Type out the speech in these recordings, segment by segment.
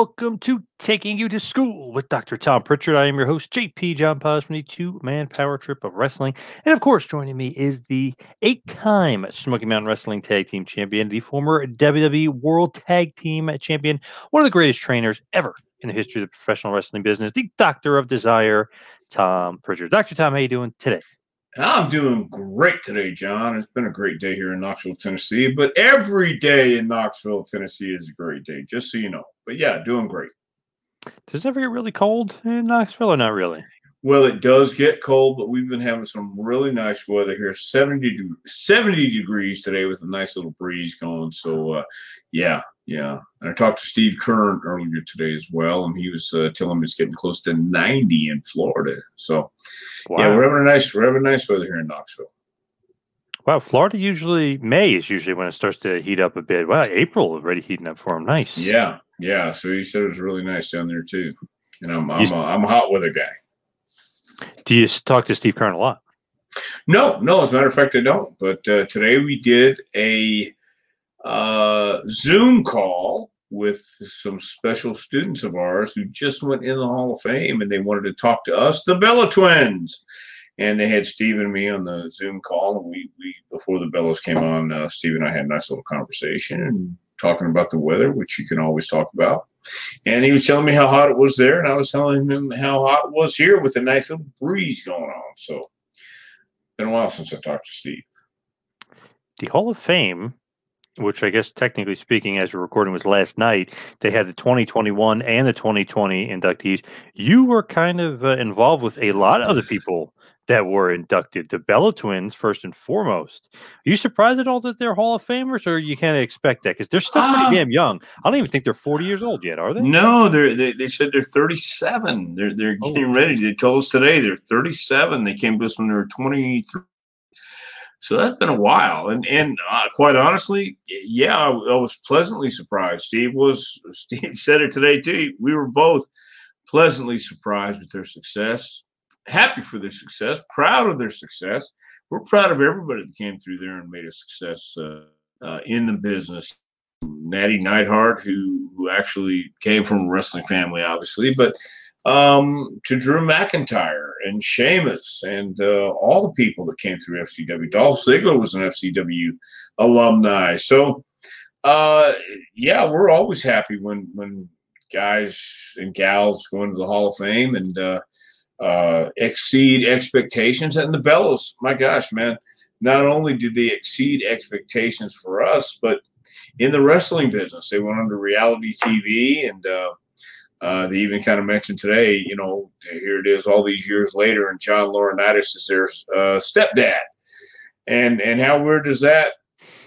Welcome to Taking You to School with Dr. Tom Pritchard. I am your host, JP John Paz from the two man power trip of wrestling. And of course, joining me is the eight time Smoky Mountain Wrestling Tag Team Champion, the former WWE World Tag Team Champion, one of the greatest trainers ever in the history of the professional wrestling business, the Doctor of Desire, Tom Pritchard. Dr. Tom, how are you doing today? I'm doing great today, John. It's been a great day here in Knoxville, Tennessee, but every day in Knoxville, Tennessee is a great day, just so you know. But yeah, doing great. Does it ever get really cold in Knoxville or not really? Well, it does get cold, but we've been having some really nice weather here 70, 70 degrees today with a nice little breeze going. So, uh, yeah, yeah. And I talked to Steve Keirn earlier today as well, and he was uh, telling me it's getting close to 90 in Florida. So, wow. yeah, we're having a nice, we're having nice weather here in Knoxville. Wow, Florida usually May is usually when it starts to heat up a bit. Wow, April already heating up for him. Nice. Yeah, yeah. So he said it was really nice down there too. And I'm I'm, a, I'm a hot weather guy. Do you talk to Steve Keirn a lot? No, no. As a matter of fact, I don't. But uh, today we did a uh, Zoom call with some special students of ours who just went in the Hall of Fame and they wanted to talk to us, the Bella Twins. And they had Steve and me on the Zoom call. And we, we before the Bellas came on, uh, Steve and I had a nice little conversation and talking about the weather, which you can always talk about. And he was telling me how hot it was there, and I was telling him how hot it was here with a nice little breeze going on. So, been a while since I talked to Steve. The Hall of Fame, which I guess technically speaking, as we're recording, was last night. They had the 2021 and the 2020 inductees. You were kind of uh, involved with a lot of the people that were inducted. The Bella twins, first and foremost. Are you surprised at all that they're Hall of Famers, or you can't expect that because they're still pretty uh, damn young? I don't even think they're 40 years old yet, are they? No, they're, they they said they're 37. They're they're getting oh. ready. They told us today they're 37. They came to us when they were 23. So that's been a while, and and uh, quite honestly, yeah, I, I was pleasantly surprised. Steve was Steve said it today too. We were both pleasantly surprised with their success happy for their success, proud of their success. We're proud of everybody that came through there and made a success uh, uh, in the business. Nattie Neidhart, who who actually came from a wrestling family, obviously, but um, to Drew McIntyre and Sheamus and uh, all the people that came through FCW. Dolph Ziggler was an FCW alumni. So, uh, yeah, we're always happy when when guys and gals go into the Hall of Fame and uh, uh, exceed expectations. And the Bellas, my gosh, man, not only did they exceed expectations for us, but in the wrestling business, they went under reality TV and uh, uh, they even kind of mentioned today, you know, here it is all these years later, and John Laurinaitis is their uh, stepdad. And and how weird does that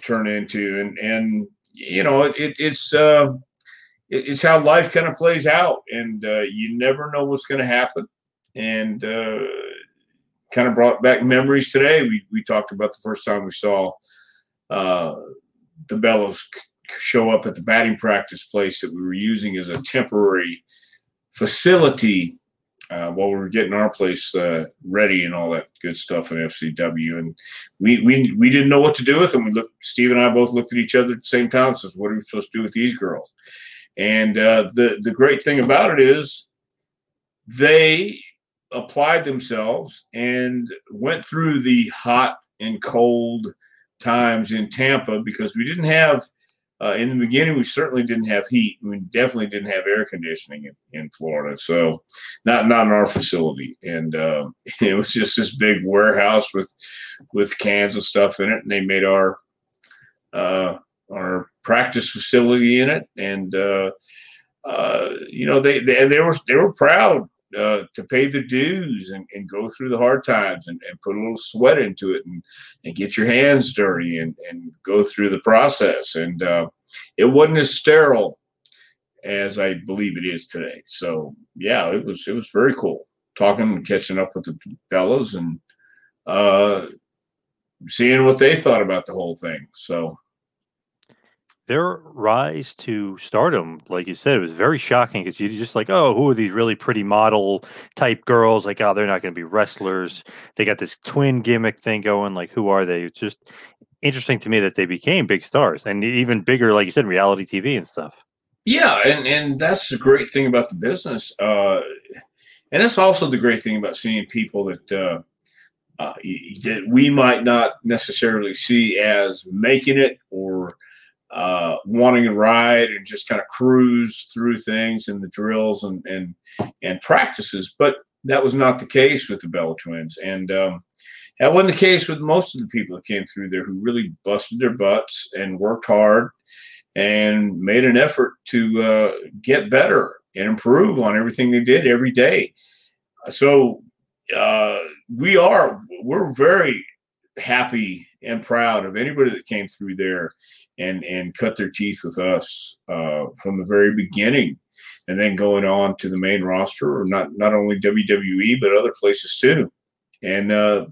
turn into? And and you know, it, it's uh, it's how life kind of plays out, and uh, you never know what's going to happen and uh, kind of brought back memories today. We, we talked about the first time we saw uh, the Bellas show up at the batting practice place that we were using as a temporary facility uh, while we were getting our place uh, ready and all that good stuff in FCW. And we, we we didn't know what to do with them. We looked, Steve and I both looked at each other at the same time. and Says, "What are we supposed to do with these girls?" And uh, the the great thing about it is they applied themselves and went through the hot and cold times in Tampa because we didn't have uh, in the beginning we certainly didn't have heat. We definitely didn't have air conditioning in, in Florida, so not not in our facility. And uh, it was just this big warehouse with with cans of stuff in it, and they made our uh, our practice facility in it, and uh, uh, you know they, they they were they were proud uh, to pay the dues and, and go through the hard times and, and put a little sweat into it and, and get your hands dirty and, and go through the process. And uh, it wasn't as sterile as I believe it is today. So yeah, it was it was very cool talking and catching up with the fellows and uh, seeing what they thought about the whole thing. So their rise to stardom, like you said, was very shocking because you're just like, oh, who are these really pretty model type girls? Like, oh, they're not going to be wrestlers. They got this twin gimmick thing going. Like, who are they? It's just interesting to me that they became big stars and even bigger, like you said, reality TV and stuff. Yeah, and and that's the great thing about the business, uh, and that's also the great thing about seeing people that. Uh, uh, that we might not necessarily see as making it or uh, wanting to ride and just kind of cruise through things and the drills and and and practices. But that was not the case with the Bella twins, and um, that wasn't the case with most of the people that came through there who really busted their butts and worked hard and made an effort to uh, get better and improve on everything they did every day. So uh, we are we're very happy and proud of anybody that came through there and and cut their teeth with us uh, from the very beginning, and then going on to the main roster, or not not only WWE but other places too, and uh,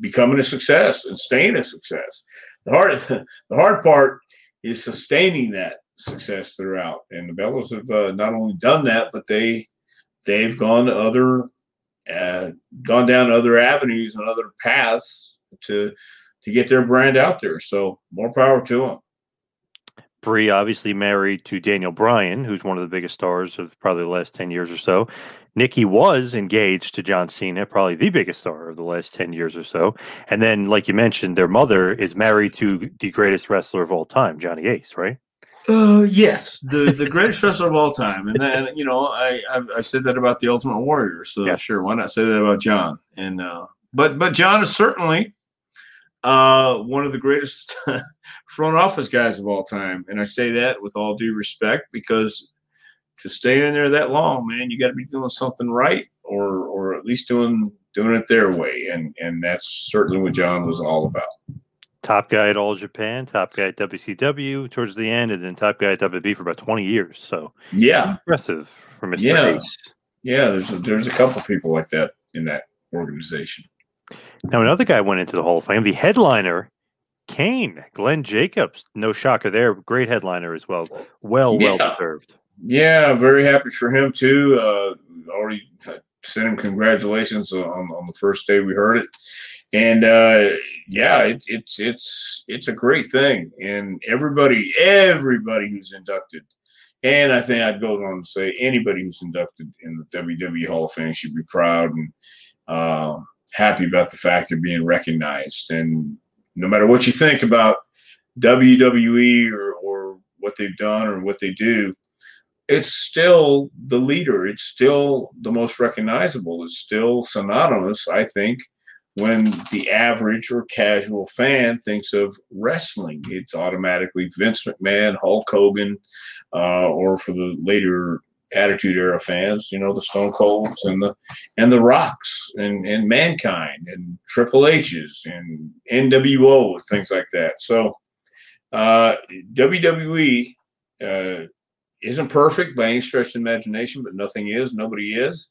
becoming a success and staying a success. The hard the hard part is sustaining that success throughout, and the Bellas have uh, not only done that, but they they've gone to other uh, gone down other avenues and other paths to to get their brand out there. So more power to them. Brie obviously married to Daniel Bryan, who's one of the biggest stars of probably the last 10 years or so. Nikki was engaged to John Cena, probably the biggest star of the last 10 years or so. And then, like you mentioned, their mother is married to the greatest wrestler of all time, Johnny Ace, right? Uh, yes, the the greatest wrestler of all time, and then you know I, I, I said that about the Ultimate Warrior, so yeah. sure, why not say that about John? And uh, but but John is certainly uh, one of the greatest front office guys of all time. And I say that with all due respect because to stay in there that long, man, you got to be doing something right or or at least doing doing it their way. And and that's certainly what John was all about. Top guy at All Japan, top guy at WCW towards the end, and then top guy at WB for about twenty years. So yeah, impressive for Mr. Yeah, Ace. yeah. There's a, there's a couple people like that in that organization. Now, another guy went into the Hall of Fame, the headliner, Kane, Glenn Jacobs. No shocker there. Great headliner as well. Well, yeah. well deserved. Yeah, very happy for him too. Uh, already sent him congratulations on, on the first day we heard it. And uh, yeah, it, it's it's it's a great thing, and everybody everybody who's inducted, and I think I'd go on to say anybody who's inducted in the WWE Hall of Fame should be proud and uh, happy about the fact they're being recognized. And no matter what you think about WWE or, or what they've done or what they do, it's still the leader. It's still the most recognizable. It's still synonymous, I think, when the average or casual fan thinks of wrestling. It's automatically Vince McMahon, Hulk Hogan, uh, or for the later Attitude Era fans, you know, the Stone Colds and the and the Rocks and and Mankind and Triple H's and NWO and things like that. So uh, WWE uh, isn't perfect by any stretch of imagination, but nothing is. Nobody is.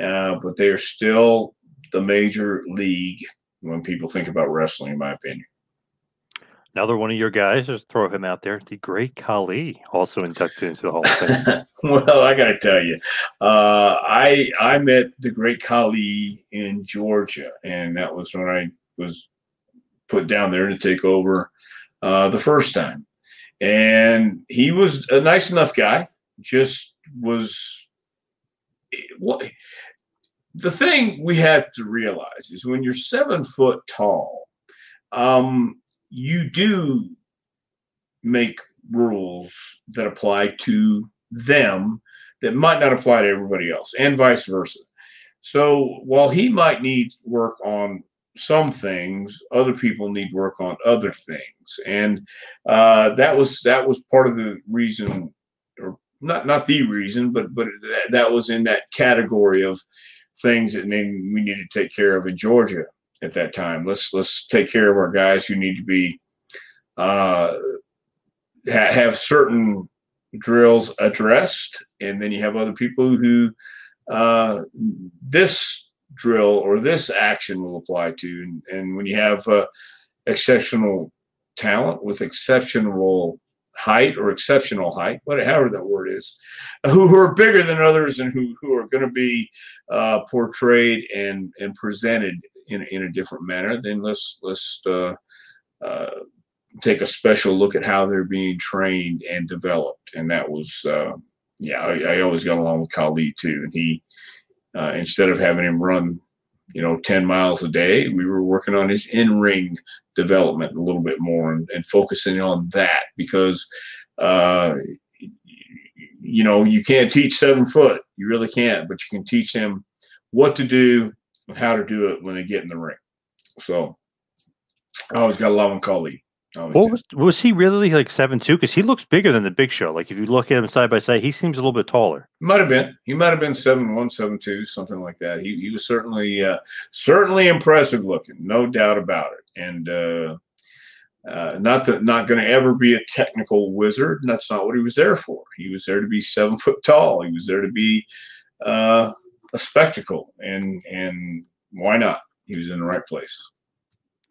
Uh, but they are still the major league when people think about wrestling, in my opinion. Another one of your guys, just throw him out there. The great Khali, also inducted into the Hall of Fame. well, I got to tell you, uh, I I met the great Khali in Georgia, and that was when I was put down there to take over uh, the first time. And he was a nice enough guy. Just was what the thing we have to realize is when you're seven foot tall, um, you do make rules that apply to them that might not apply to everybody else, and vice versa. So while he might need work on some things, other people need work on other things, and uh, that was that was part of the reason, or not not the reason, but but that, was in that category of things that we needed to take care of in Georgia at that time. Let's let's take care of our guys who need to be uh, ha- have certain drills addressed, and then you have other people who uh, this drill or this action will apply to. And, and when you have uh, exceptional talent with exceptional height or exceptional height, whatever that word is, who, who are bigger than others and who, who are going to be uh, portrayed and, and presented in, in a different manner, then let's let's uh, uh, take a special look at how they're being trained and developed. And that was, uh, yeah, I, I, always got along with Khali too. And he, uh, instead of having him run, you know, 10 miles a day, we were working on his in ring development a little bit more and, and focusing on that because, uh, you know, you can't teach seven foot. You really can't, but you can teach them what to do and how to do it when they get in the ring. So I always got a lot on Khali. What was was he really like seven two? Because he looks bigger than the Big Show. Like if you look at him side by side, he seems a little bit taller. Might have been. He might have been seven one, seven two, something like that. He he was certainly uh, certainly impressive looking, no doubt about it. And uh, uh, not that not going to ever be a technical wizard. And that's not what he was there for. He was there to be seven foot tall. He was there to be uh, a spectacle. And and why not? He was in the right place.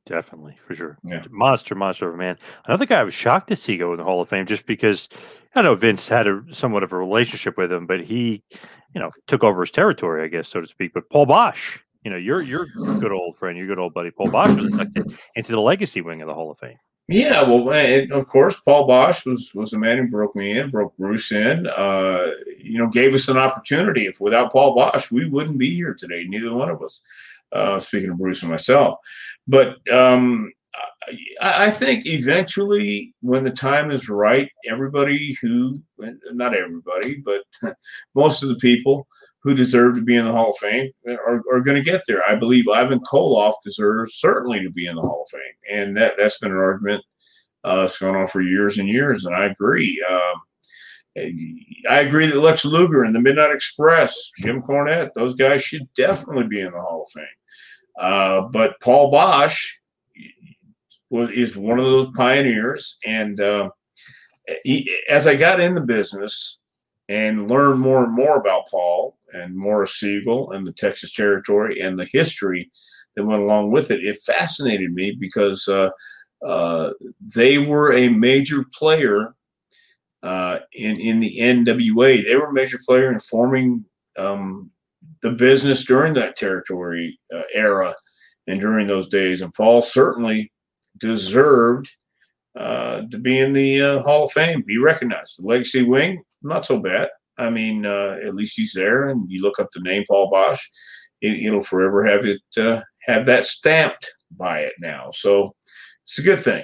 Definitely, for sure. Yeah. Monster, monster of a man. Another guy I was shocked to see go in the Hall of Fame just because I know Vince had a somewhat of a relationship with him, but he, you know, took over his territory, I guess, so to speak. But Paul Boesch, you know, your your good old friend, your good old buddy Paul Boesch was elected into the legacy wing of the Hall of Fame. Yeah, well, and of course, Paul Boesch was was the man who broke me in, broke Bruce in. Uh, you know, gave us an opportunity. If without Paul Boesch, we wouldn't be here today. Neither one of us. Uh, speaking of Bruce and myself, but um, I, I, think eventually, when the time is right, everybody who, not everybody, but most of the people who deserve to be in the Hall of Fame are, are going to get there. I believe Ivan Koloff deserves certainly to be in the Hall of Fame, and that that's been an argument uh, that's gone on for years and years, and I agree. Um, I agree that Lex Luger and the Midnight Express, Jim Cornette, those guys should definitely be in the Hall of Fame. Uh, but Paul Boesch was is one of those pioneers, and uh, he, as I got in the business and learned more and more about Paul and Morris Sigel and the Texas Territory and the history that went along with it, it fascinated me because uh, uh, they were a major player uh, in in the NWA. They were a major player in forming um, the business during that territory uh, era and during those days. And Paul certainly deserved uh, to be in the uh, Hall of Fame, be recognized. The legacy wing, not so bad. I mean, uh, at least he's there, and you look up the name Paul Boesch, it, will forever have it uh, have that stamped by it now. So it's a good thing.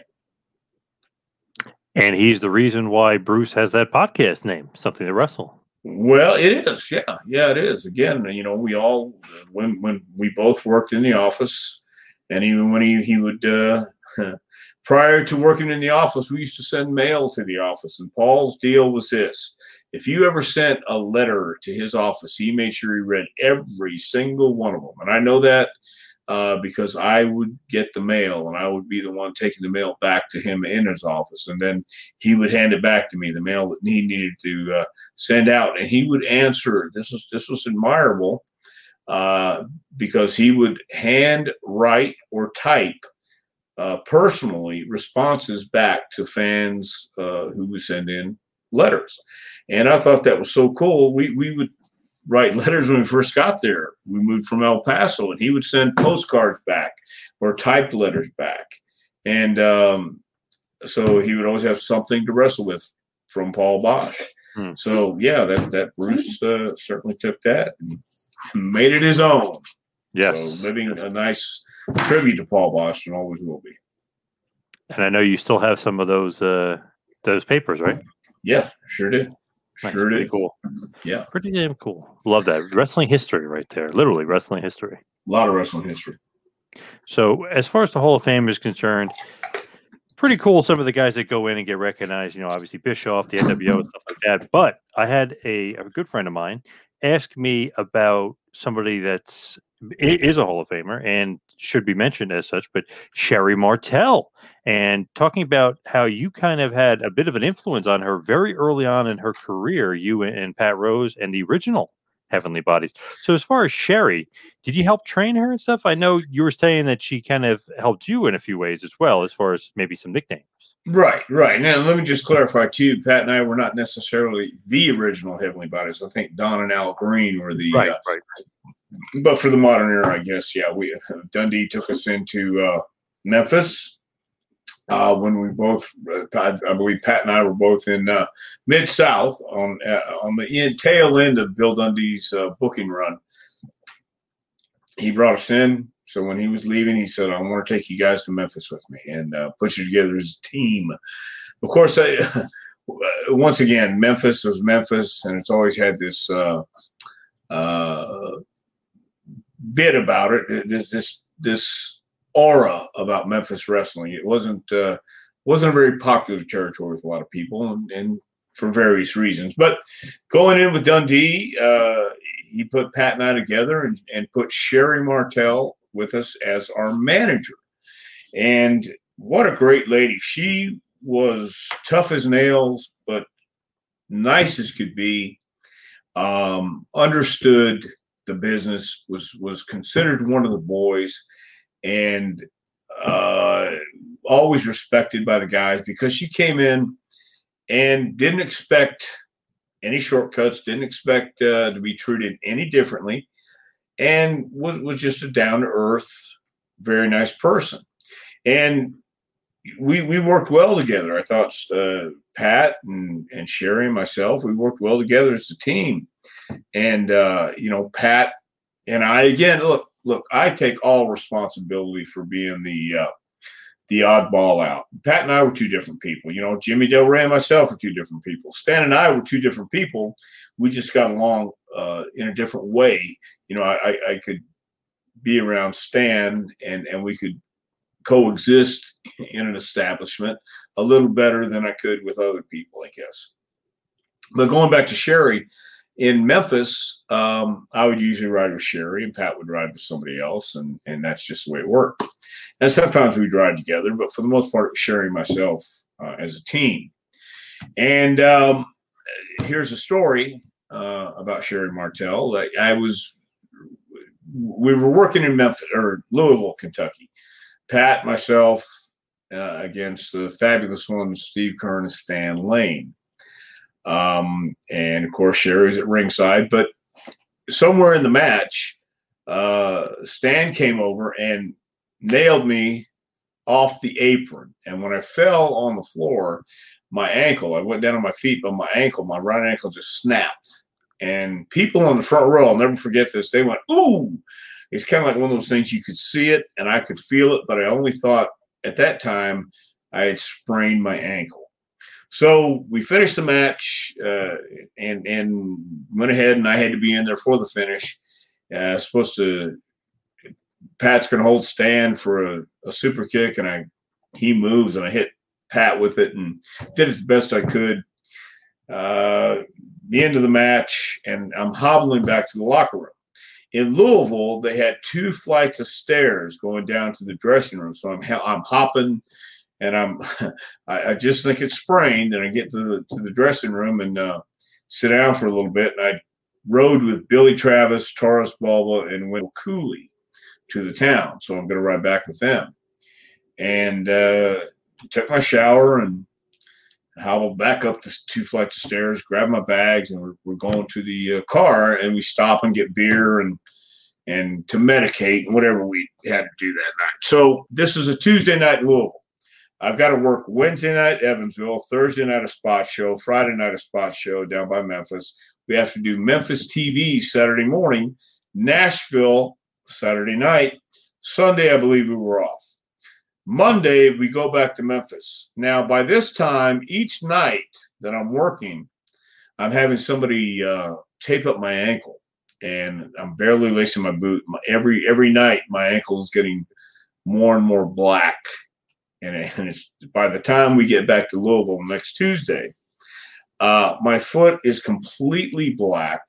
And he's the reason why Bruce has that podcast name, something to wrestle. Well, it is. Yeah, yeah, it is. Again, you know, we all when when we both worked in the office, and even when he he would uh, prior to working in the office, we used to send mail to the office. And Paul's deal was this: if you ever sent a letter to his office, he made sure he read every single one of them. And I know that uh, because I would get the mail and I would be the one taking the mail back to him in his office. And then he would hand it back to me, the mail that he needed to uh, send out. And he would answer. This was, this was admirable uh, because he would hand write or type uh, personally responses back to fans uh, who would send in letters. And I thought that was so cool. We, we would write letters when we first got there. We moved from El Paso, and he would send postcards back or typed letters back, and um, so he would always have something to wrestle with from Paul Boesch. Hmm. So yeah, that that Bruce uh, certainly took that and made it his own. Yes. So living a nice tribute to Paul Boesch and always will be. And I know you still have some of those uh those papers, right? Yeah, sure did. Nice, Sure pretty did. cool. Yeah. Pretty damn cool. Love that. Wrestling history right there. Literally wrestling history. A lot of wrestling history. So as far as the Hall of Fame is concerned, pretty cool. Some of the guys that go in and get recognized, you know, obviously Bischoff, the NWO, and stuff like that. But I had a, a good friend of mine ask me about somebody that's is a Hall of Famer and should be mentioned as such, but Sherri Martel, and talking about how you kind of had a bit of an influence on her very early on in her career, you and, Pat Rose and the original Heavenly Bodies. So as far as Sherri, did you help train her and stuff? I know you were saying that she kind of helped you in a few ways as well, as far as maybe some nicknames. Right, right. Now let me just clarify too. Pat and I were not necessarily the original Heavenly Bodies. I think Don and Al Green were the uh, right. But for the modern era, I guess, yeah, we Dundee took us into uh, Memphis uh, when we both, I, I believe Pat and I were both in uh, Mid South on uh, on the end, tail end of Bill Dundee's uh, booking run. He brought us in, so when he was leaving, he said, "I want to take you guys to Memphis with me and uh, put you together as a team." Of course, I, once again, Memphis was Memphis, and it's always had this. Uh, uh, bit about it. There's this this aura about Memphis wrestling. It wasn't uh, wasn't a very popular territory with a lot of people, and, and for various reasons. But going in with Dundee, uh, he put Pat and I together, and, and put Sherri Martel with us as our manager. And what a great lady! She was tough as nails, but nice as could be. Um, understood the business was was considered one of the boys and uh, always respected by the guys because she came in and didn't expect any shortcuts didn't expect uh, to be treated any differently and was, was just a down to earth very nice person. And we we worked well together. I thought uh, pat and and sherri and myself we worked well together as a team and uh, you know, Pat and I again look, look, I take all responsibility for being the uh, the oddball out. Pat and I were two different people. You know, Jimmy Del Rey and myself were two different people. Stan and I were two different people. We just got along uh, in a different way. You know, I, I, I could be around Stan and and we could coexist in an establishment a little better than I could with other people, I guess. But going back to Sherri, in Memphis, um, I would usually ride with Sherri, and Pat would ride with somebody else, and and that's just the way it worked. And sometimes we'd ride together, but for the most part, Sherri and myself uh, as a team. And um, here's a story uh, about Sherri Martel. Like I was, we were working in Memphis or Louisville, Kentucky. Pat, myself, uh, against the fabulous ones, Steve Keirn and Stan Lane. Um, and of course, Sherri's at ringside. But somewhere in the match, uh, Stan came over and nailed me off the apron. And when I fell on the floor, my ankle, I went down on my feet, but my ankle, my right ankle just snapped. And people on the front row, I'll never forget this, they went, Ooh! It's kind of like one of those things you could see it and I could feel it, but I only thought at that time I had sprained my ankle. So we finished the match uh, and and went ahead, and I had to be in there for the finish. Uh, supposed to Pat's going to hold Stan for a, a super kick, and I he moves, and I hit Pat with it, and did it the best I could. Uh, the end of the match, and I'm hobbling back to the locker room. In Louisville, they had two flights of stairs going down to the dressing room, so I'm I'm hopping and I'm I, I, just think it's sprained, and I get to the to the dressing room and uh, sit down for a little bit, and I rode with Billy Travis, Taurus Bulba, and Wendell Cooley to the town, so I'm going to ride back with them, and uh, took my shower and hobbled back up the two flights of stairs, grabbed my bags, and we're, we're going to the uh, car, and we stop and get beer and and to medicate and whatever we had to do that night. So this is a Tuesday night in Louisville. I've got to work Wednesday night Evansville, Thursday night a spot show, Friday night a spot show down by Memphis. We have to do Memphis TV Saturday morning Nashville Saturday night. Sunday, I believe we were off. Monday, we go back to Memphis. Now, by this time, each night that I'm working, I'm having somebody uh, tape up my ankle, and I'm barely lacing my boot. My, every every night, my ankle is getting more and more black, and, it, and it's by the time we get back to Louisville next Tuesday, uh, my foot is completely black.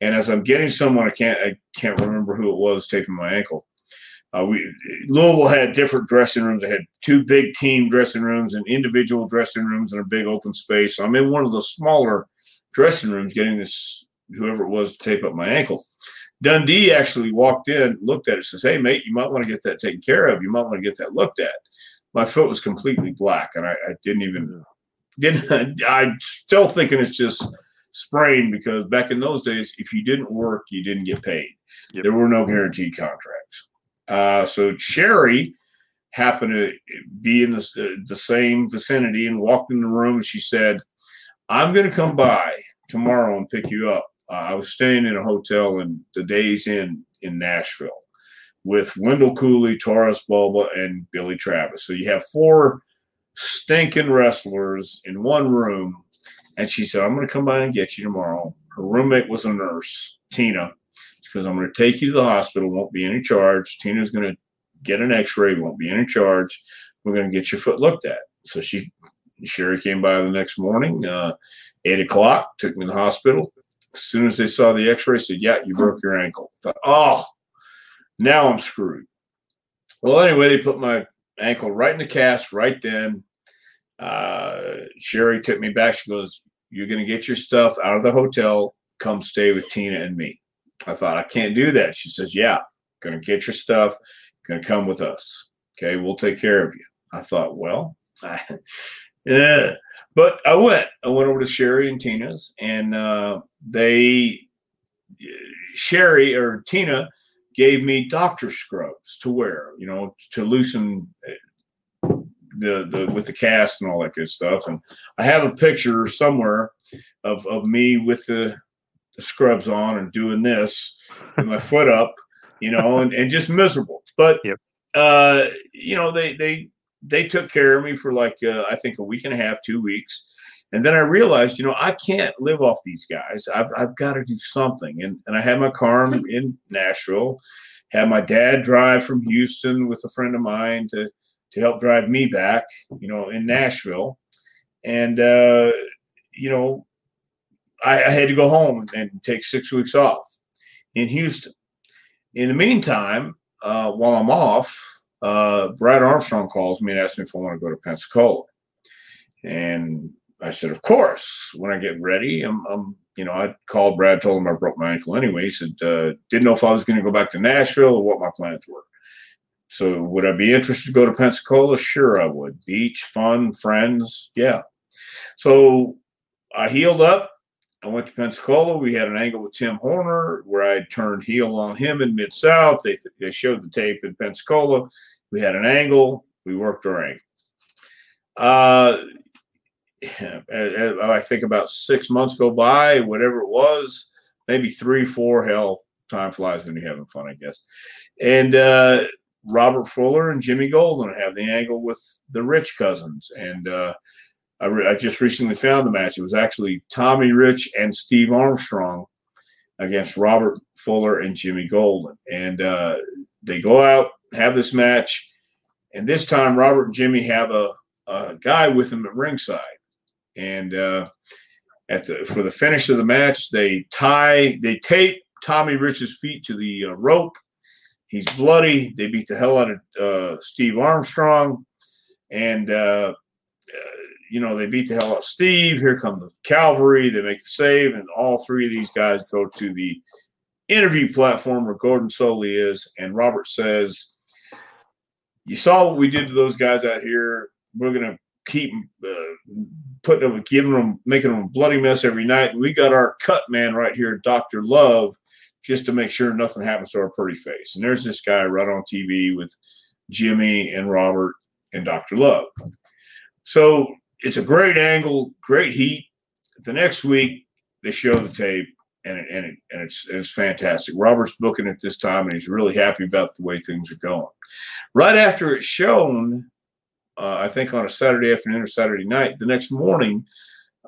And as I'm getting someone, I can't I can't remember who it was taping my ankle. Uh, we Louisville had different dressing rooms. They had two big team dressing rooms and individual dressing rooms in a big open space. So I'm in one of the smaller dressing rooms getting this whoever it was to tape up my ankle. Dundee actually walked in, looked at it, says, "Hey, mate, you might want to get that taken care of. You might want to get that looked at." My foot was completely black, and I, I didn't even didn't. I'm still thinking it's just sprained because back in those days, if you didn't work, you didn't get paid. Yep. There were no guaranteed contracts. Uh, so Sherri happened to be in the, uh, the same vicinity and walked in the room. And she said, I'm going to come by tomorrow and pick you up. Uh, I was staying in a hotel in the Days Inn in Nashville with Wendell Cooley, Taurus Bulba, and Billy Travis. So you have four stinking wrestlers in one room. And she said, I'm going to come by and get you tomorrow. Her roommate was a nurse, Tina. Because I'm going to take you to the hospital, won't be any charge. Tina's going to get an x ray, won't be any charge. We're going to get your foot looked at. So she, Sherri came by the next morning, uh, eight o'clock, took me to the hospital. As soon as they saw the x ray, said, Yeah, you broke your ankle. I thought, oh, now I'm screwed. Well, anyway, they put my ankle right in the cast right then. Uh, Sherri took me back. She goes, You're going to get your stuff out of the hotel. Come stay with Tina and me. I thought, I can't do that. She says, Yeah, going to get your stuff. Going to come with us. Okay, we'll take care of you. I thought, Well, yeah. But I went. I went over to Sherri and Tina's, and uh, they, Sherri or Tina, gave me doctor scrubs to wear, you know, to loosen the the with the cast and all that good stuff. And I have a picture somewhere of of me with the, the scrubs on and doing this with my foot up, you know, and, and just miserable. But yep. uh, you know, they they they took care of me for like uh, I think a week and a half, two weeks. And then I realized, you know, I can't live off these guys. I've, I've got to do something. And, and I had my car in Nashville, had my dad drive from Houston with a friend of mine to to help drive me back, you know, in Nashville. And, uh, you know, I, I had to go home and take six weeks off in Houston. In the meantime, uh, while I'm off, uh, Brad Armstrong calls me and asks me if I want to go to Pensacola. And I said, of course. When I get ready, I'm, I'm you know, I called Brad, told him I broke my ankle anyway. He said, uh, didn't know if I was going to go back to Nashville or what my plans were. So would I be interested to go to Pensacola? Sure, I would. Beach, fun, friends, yeah. So I healed up. I went to Pensacola. We had an angle with Tim Horner where I turned heel on him in Mid South. They, they showed the tape in Pensacola. We had an angle. We worked our angle. Uh, I think about six months go by, whatever it was, maybe three, four. Hell, time flies when you're having fun, I guess. And uh, Robert Fuller and Jimmy Golden have the angle with the Rich cousins. And uh, I, re- I, just recently found the match. It was actually Tommy Rich and Steve Armstrong against Robert Fuller and Jimmy Golden. And uh, they go out, have this match. And this time, Robert and Jimmy have a, a guy with them at ringside. And uh, at the for the finish of the match, they tie, they tape Tommy Rich's feet to the uh, rope He's bloody. They beat the hell out of uh, Steve Armstrong, and uh, uh, you know they beat the hell out of Steve. Here come the cavalry. They make the save, and all three of these guys go to the interview platform where Gordon Solie is, and Robert says, "You saw what we did to those guys out here. We're gonna keep uh, putting them, giving them, making them a bloody mess every night. We got our cut man right here, Doctor Love." just to make sure nothing happens to our pretty face. And there's this guy right on TV with Jimmy and Robert and Dr. Love. So it's a great angle, great heat. The next week, they show the tape, and it, and it, and it's it's fantastic. Robert's booking it this time, and he's really happy about the way things are going. Right after it's shown, uh, I think on a Saturday afternoon or Saturday night, the next morning,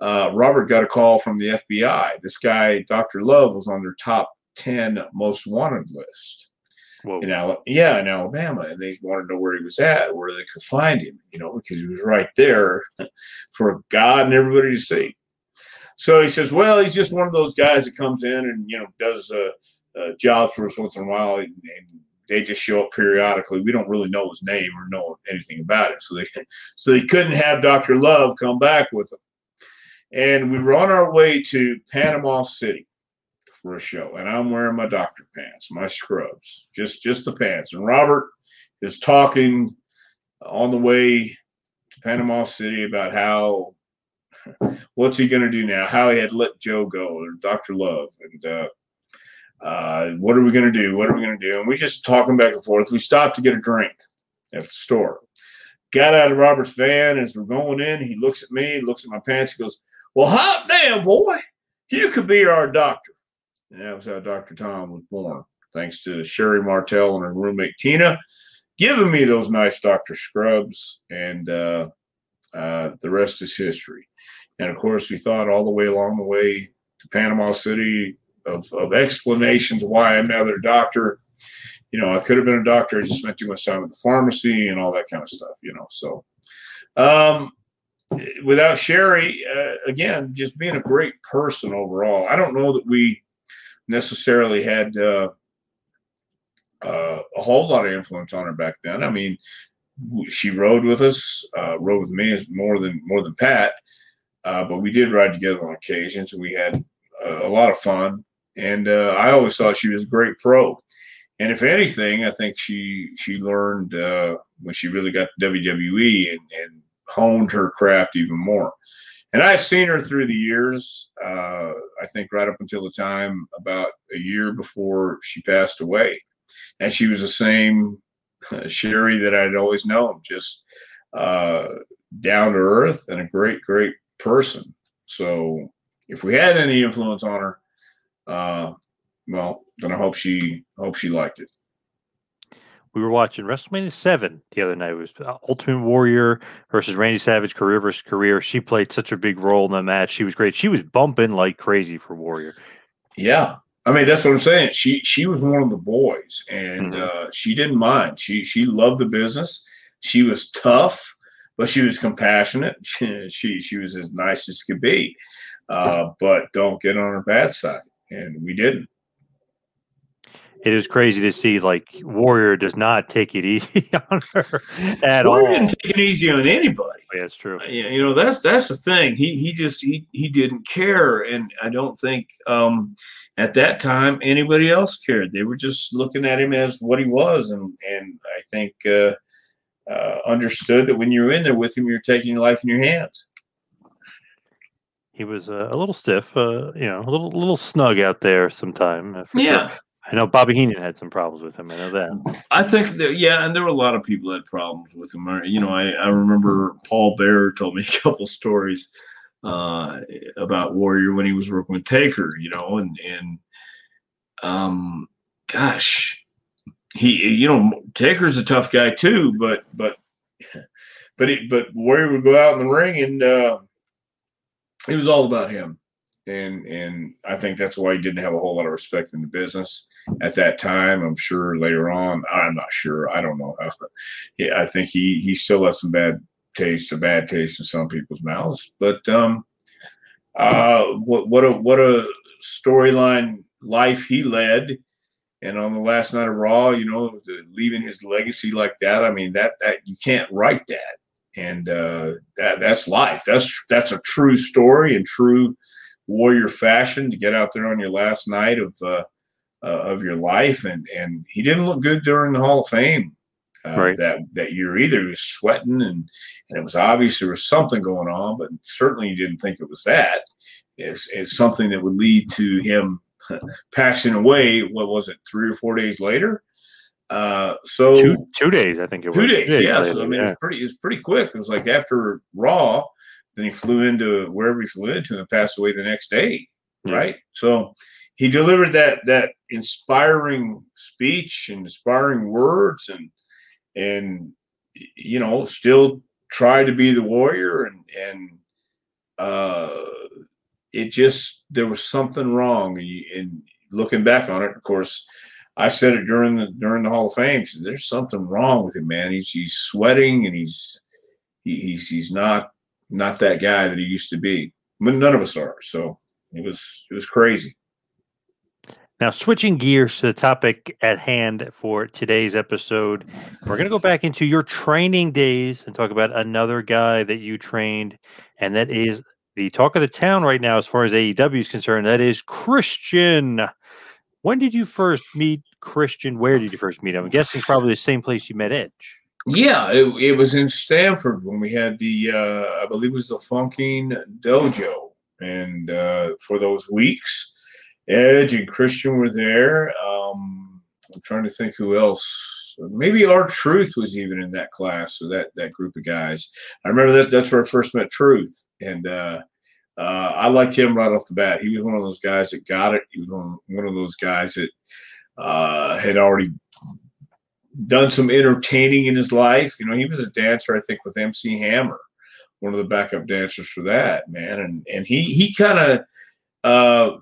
uh, Robert got a call from the FBI. This guy, Dr. Love, was on their top ten most wanted list. Whoa. In Al- yeah, in Alabama, and they wanted to know where he was at, where they could find him, you know, because he was right there for God and everybody to see. So he says, well, he's just one of those guys that comes in and you know does uh, uh, jobs for us once in a while, and, and, they just show up periodically. We don't really know his name or know anything about it, so they so they couldn't have Doctor Love come back with them. And we were on our way to Panama City for a show, and I'm wearing my doctor pants, my scrubs, just just the pants. And Robert is talking on the way to Panama City about how what's he going to do now? How he had let Joe go or Dr. Love, and uh, uh, what are we going to do? What are we going to do? And we just talking back and forth. We stopped to get a drink at the store. Got out of Robert's van as we're going in. He looks at me, looks at my pants. He goes, "Well, hot damn, boy, you could be our doctor." And that was how Dr. Tom was born, thanks to Sherri Martel and her roommate Tina giving me those nice doctor scrubs, and uh, uh, the rest is history. And of course, we thought all the way along the way to Panama City of, of explanations why I'm now doctor. You know, I could have been a doctor. I just spent too much time at the pharmacy and all that kind of stuff, you know. So, um, without Sherri, uh, again, just being a great person overall, I don't know that we necessarily had uh, uh, a whole lot of influence on her back then. I mean, she rode with us, uh, rode with me more than more than Pat, uh, but we did ride together on occasions. and We had a, a lot of fun, and uh, I always thought she was a great pro. And if anything, I think she she learned uh, when she really got to WWE and, and, honed her craft even more. And I've seen her through the years. Uh, I think right up until the time about a year before she passed away, and she was the same Sherri that I'd always known, just uh, down to earth and a great, great person. So if we had any influence on her, uh, well, then I hope she hope she liked it. We were watching WrestleMania Seven the other night. It was uh, Ultimate Warrior versus Randy Savage, career versus career. She played such a big role in that match. She was great. She was bumping like crazy for Warrior. Yeah, I mean that's what I'm saying. She she was one of the boys, and mm-hmm. uh, she didn't mind. She she loved the business. She was tough but she was compassionate. She she, she was as nice as could be, uh, but don't get on her bad side, and we didn't. It is crazy to see like Warrior does not take it easy on her at all. Warrior all. Didn't take it easy on anybody. Yeah, that's true. You know that's that's the thing. He he just he he didn't care, and I don't think um, at that time anybody else cared. They were just looking at him as what he was, and and I think. Uh, uh, understood that when you're in there with him, you're taking your life in your hands. He was uh, a little stiff, uh, you know, a little little snug out there sometime. Uh, yeah. Sure. I know Bobby Heenan had some problems with him. I know that. I think that, yeah, and there were a lot of people that had problems with him. You know, I, I remember Paul Bearer told me a couple stories uh, about Warrior when he was working with Taker, you know, and, and, um, gosh, he, you know, Taker's a tough guy too, but but but he, but Warrior would go out in the ring and uh, it was all about him, and and I think that's why he didn't have a whole lot of respect in the business at that time. I'm sure later on, I'm not sure. I don't know how. Yeah, I think he he still has some bad taste, a bad taste in some people's mouths. But um, uh, what what a what a storyline life he led and on the last night of Raw, you know, the, leaving his legacy like that, I mean, that that you can't write that, and uh, that that's life. That's that's a true story and true warrior fashion to get out there on your last night of uh, uh, of your life, and and he didn't look good during the Hall of Fame uh, right. that that year either. He was sweating, and and it was obvious there was something going on, but certainly he didn't think it was that. It's, it's something that would lead to him passing away. What was it? Three or four days later. Uh, so two, two days, I think it was. Two days, two yeah. So I mean, yeah. it was pretty. It was pretty quick. It was like after Raw, then he flew into wherever he flew into and passed away the next day. Yeah. Right. So he delivered that that inspiring speech and inspiring words and and you know still tried to be the warrior and and uh it just there was something wrong and, and looking back on it of course i said it during the during the hall of fame said, there's something wrong with him man he's he's sweating and he's he, he's he's not not that guy that he used to be but none of us are so it was it was crazy now, switching gears to the topic at hand for today's episode, we're going to go back into your training days and talk about another guy that you trained, and that is the talk of the town right now, as far as AEW is concerned. That is Christian. When did you first meet Christian? Where did you first meet him? I'm guessing probably the same place you met Edge. Yeah, it, it was in Stamford when we had the, uh, I believe it was the Funkin' Dojo. And uh, for those weeks, Edge and Christian were there. Um, I'm trying to think who else. Maybe R-Truth was even in that class, so that that group of guys. I remember that that's where I first met Truth, and uh, uh, I liked him right off the bat. He was one of those guys that got it. He was one, one of those guys that uh, had already done some entertaining in his life. You know, he was a dancer, I think, with MC Hammer, one of the backup dancers for that man, and and he he kind of uh,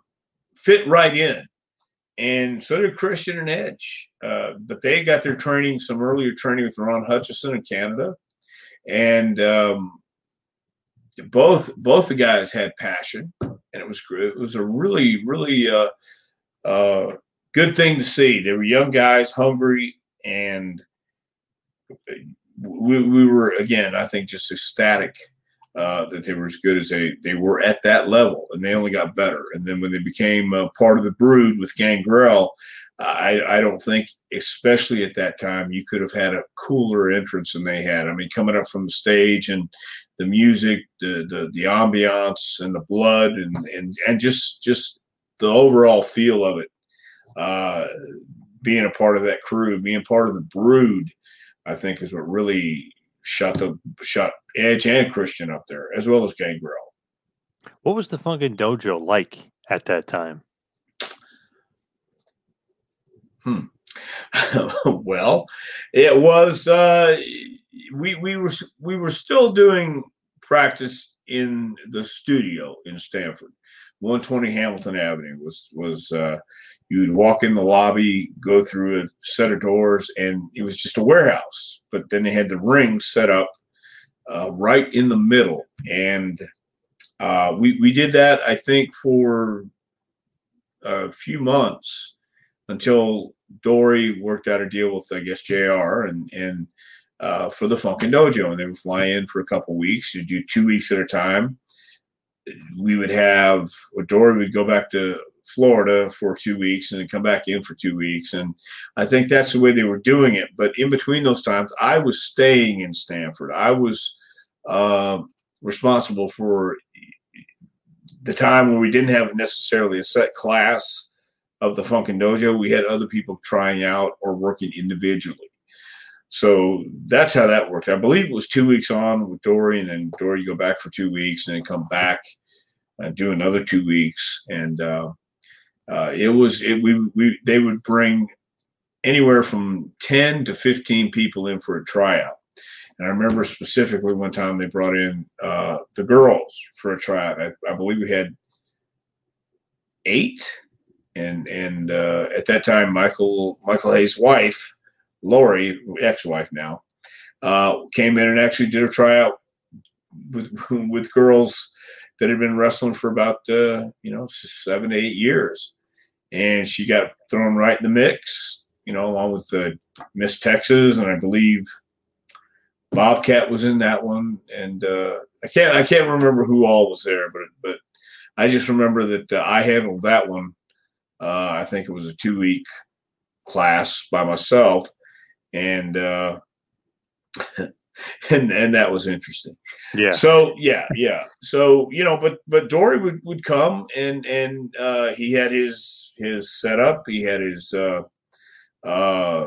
fit right in. And so did Christian and Edge. Uh, but they got their training, some earlier training with Ron Hutchison in Canada. And um, both both the guys had passion, and it was it was a really really uh, uh, good thing to see. They were young guys, hungry, and we, we were again, I think, just ecstatic uh, that they were as good as they they were at that level, and they only got better. And then when they became uh, part of the Brood with Gangrel, I I don't think, especially at that time, you could have had a cooler entrance than they had. I mean, coming up from the stage and the music, the the the ambiance, and the blood, and and and just just the overall feel of it. Uh, being a part of that crew, being part of the Brood, I think is what really shot the shot Edge and Christian up there, as well as Gangrel. What was the Funkin' Dojo like at that time? Hmm. well, it was. Uh, we we were we were still doing practice in the studio in Stamford. 120 Hamilton Avenue was was uh, you would walk in the lobby, go through a set of doors, and it was just a warehouse. But then they had the ring set up uh, right in the middle, and uh, we we did that I think for a few months until Dory worked out a deal with I guess Jr. and and uh, for the Funkin' Dojo, and they would fly in for a couple weeks. You do two weeks at a time. We would have Dory would go back to Florida for two weeks and then come back in for two weeks. And I think that's the way they were doing it. But in between those times, I was staying in Stamford. I was uh, responsible for the time when we didn't have necessarily a set class of the Funkin' Dojo. We had other people trying out or working individually. So that's how that worked. I believe it was two weeks on with Dory, and then Dory, go back for two weeks and then come back and do another two weeks. And uh, uh, it was it, we we they would bring anywhere from ten to fifteen people in for a tryout. And I remember specifically one time they brought in uh, the girls for a tryout. I, I, believe we had eight, and and uh, at that time Michael Michael Hayes' wife, Lori, ex-wife now, uh, came in and actually did a tryout with with girls that had been wrestling for about uh, you know seven eight years and she got thrown right in the mix, you know, along with the Miss Texas, and I believe Bobcat was in that one, and uh, I can't I can't remember who all was there, but but I just remember that uh, I handled that one. Uh, I think it was a two week class by myself, and uh, and and that was interesting. Yeah. So yeah, yeah. So you know, but but Dory would would come and and uh, he had his his setup. He had his uh, uh,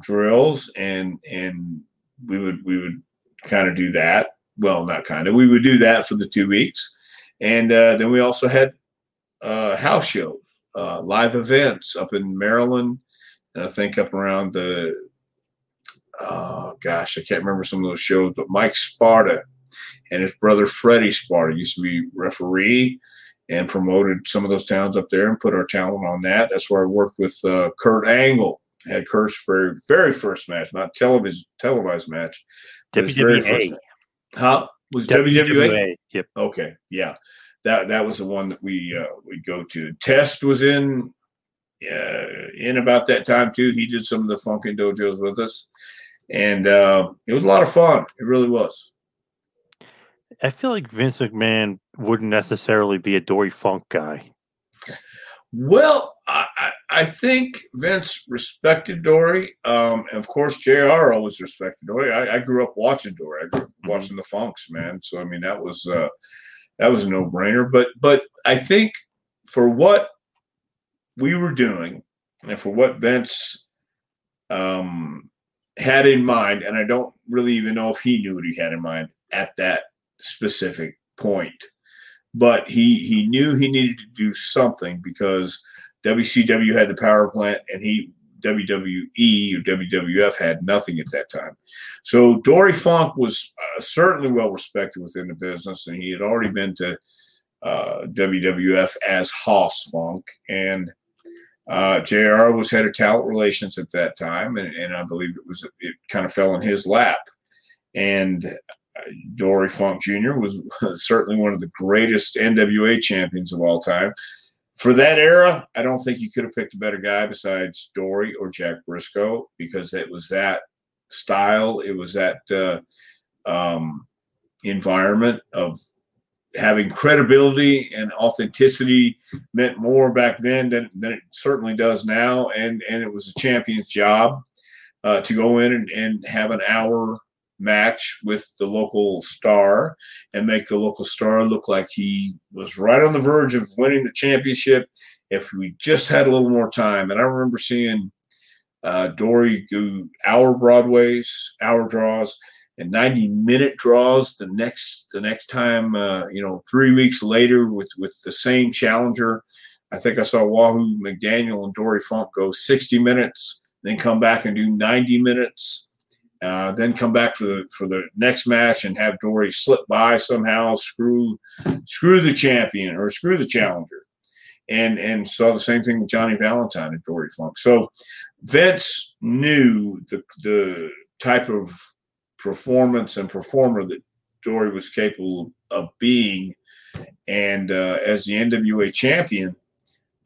drills and and we would we would kind of do that. Well, not kind of. We would do that for the two weeks, and uh, then we also had uh, house shows. uh, live events up in Maryland, and I think up around the oh gosh, I can't remember some of those shows, but Mike Sparta and his brother Freddie Sparta used to be referee and promoted some of those towns up there and put our talent on that. That's where I worked with uh, Kurt Angle. Had Kurt's very very first match, not televised televised match. WWA. Huh? Was WWA? WWA. Yep. Okay, yeah, that that was the one that we uh, we go to. Test was in uh, in about that time too. He did some of the funkin' dojos with us, and uh, it was a lot of fun. It really was. I feel like Vince McMahon wouldn't necessarily be a Dory Funk guy. Well, I, I- I think Vince respected Dory. Um, and of course, JR always respected Dory. I, I grew up watching Dory. I grew up Mhm. watching the Funks, man. So I mean, that was uh, that was a no brainer. But but I think for what we were doing and for what Vince um, had in mind, and I don't really even know if he knew what he had in mind at that specific point but he he knew he needed to do something because WCW had the power plant and he WWE or WWF had nothing at that time. So Dory Funk was uh, certainly well respected within the business, and he had already been to uh, WWF as Hoss Funk, and uh, Jr. was head of talent relations at that time, and, and I believe it was it kind of fell in his lap, and Dory Funk Jr. was certainly one of the greatest NWA champions of all time. For that era, I don't think you could have picked a better guy besides Dory or Jack Brisco because it was that style, it was that uh, um, environment of having credibility and authenticity meant more back then than, than it certainly does now. And, and it was a champion's job uh, to go in and, and have an hour match with the local star and make the local star look like he was right on the verge of winning the championship if we just had a little more time. And I remember seeing uh, Dory do hour Broadways, hour draws, and 90 minute draws the next the next time uh, you know three weeks later with with the same challenger. I think I saw Wahoo McDaniel and Dory Funk go 60 minutes, then come back and do 90 minutes. Uh, then come back for the for the next match and have Dory slip by somehow, screw screw the champion or screw the challenger, and and saw the same thing with Johnny Valentine and Dory Funk. So Vince knew the the type of performance and performer that Dory was capable of being, and uh, as the NWA champion,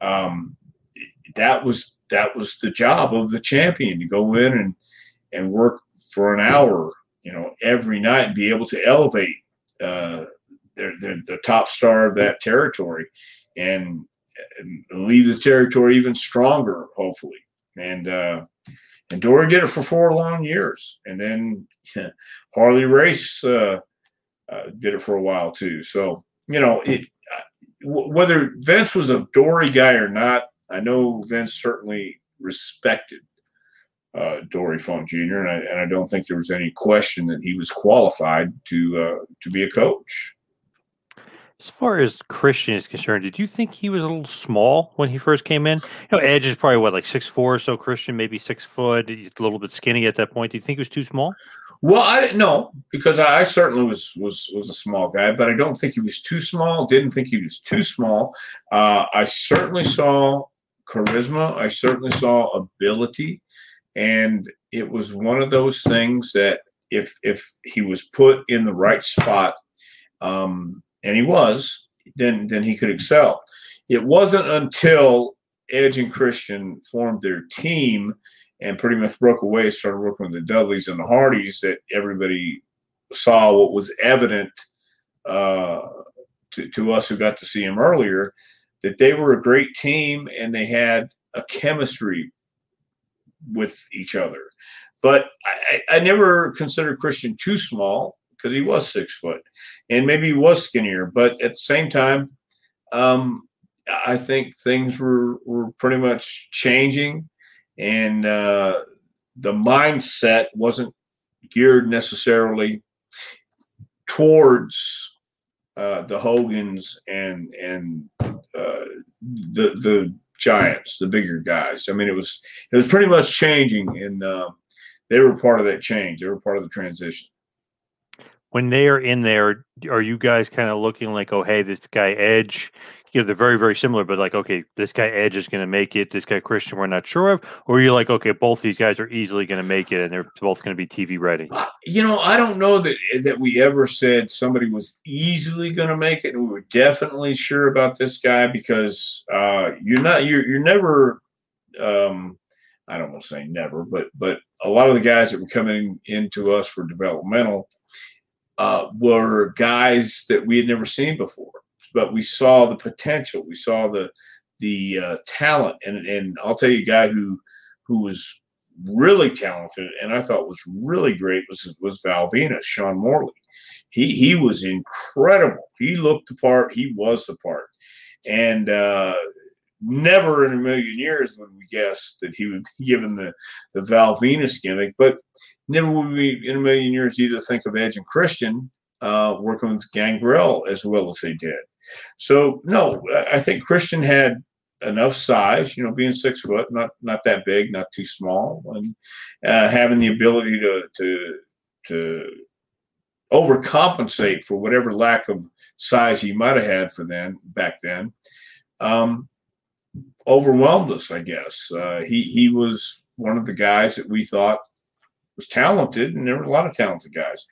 um, that was that was the job of the champion to go in and and work for an hour, you know, every night and be able to elevate uh, their, their, the top star of that territory and, and leave the territory even stronger, hopefully. And uh, and Dory did it for four long years, and then Harley Race uh, uh, did it for a while too. So you know, it uh, w- whether Vince was a Dory guy or not, I know Vince certainly respected uh, Dory Funk Jr. And I, and I don't think there was any question that he was qualified to uh, to be a coach. As far as Christian is concerned, did you think he was a little small when he first came in? You know, Edge is probably what, like six four or so. Christian maybe six foot. He's a little bit skinny at that point. Do you think he was too small? Well, I didn't know because I, I certainly was was was a small guy, but I don't think he was too small. Didn't think he was too small. Uh, I certainly saw charisma. I certainly saw ability, and it was one of those things that if if he was put in the right spot, um, and he was, then then he could excel. It wasn't until Edge and Christian formed their team and pretty much broke away, started working with the Dudleys and the Hardys that everybody saw what was evident uh, to, to us who got to see him earlier that they were a great team and they had a chemistry with each other. But I, I never considered Christian too small because he was six foot and maybe he was skinnier. But at the same time, um, I think things were, were pretty much changing and uh, the mindset wasn't geared necessarily towards uh, the Hogans and and uh, the the giants, the bigger guys. I mean, it was it was pretty much changing, and uh, they were part of that change. They were part of the transition. When they are in there, are you guys kind of looking like, oh, hey, this guy Edge, you know, they're very, very similar, but like, okay, this guy Edge is going to make it. This guy Christian, we're not sure of. Or you're like, okay, both these guys are easily going to make it, and they're both going to be TV ready. You know, I don't know that that we ever said somebody was easily going to make it, and we were definitely sure about this guy because uh, you're not, you're, you're never. Um, I don't want to say never, but but a lot of the guys that were coming into us for developmental uh, were guys that we had never seen before but we saw the potential. We saw the the uh, talent, and and I'll tell you, a guy who who was really talented, and I thought was really great was was Val Venis, Sean Morley. He he was incredible. He looked the part. He was the part, and uh, never in a million years would we guess that he would be given the the Val Venis gimmick, but never would we in a million years either think of Edge and Christian uh, working with Gangrel as well as they did. So no, I think Christian had enough size, you know, being six foot, not not that big, not too small, and uh, having the ability to to to overcompensate for whatever lack of size he might have had for then back then. Um, overwhelmed us, I guess. Uh, he he was one of the guys that we thought was talented, and there were a lot of talented guys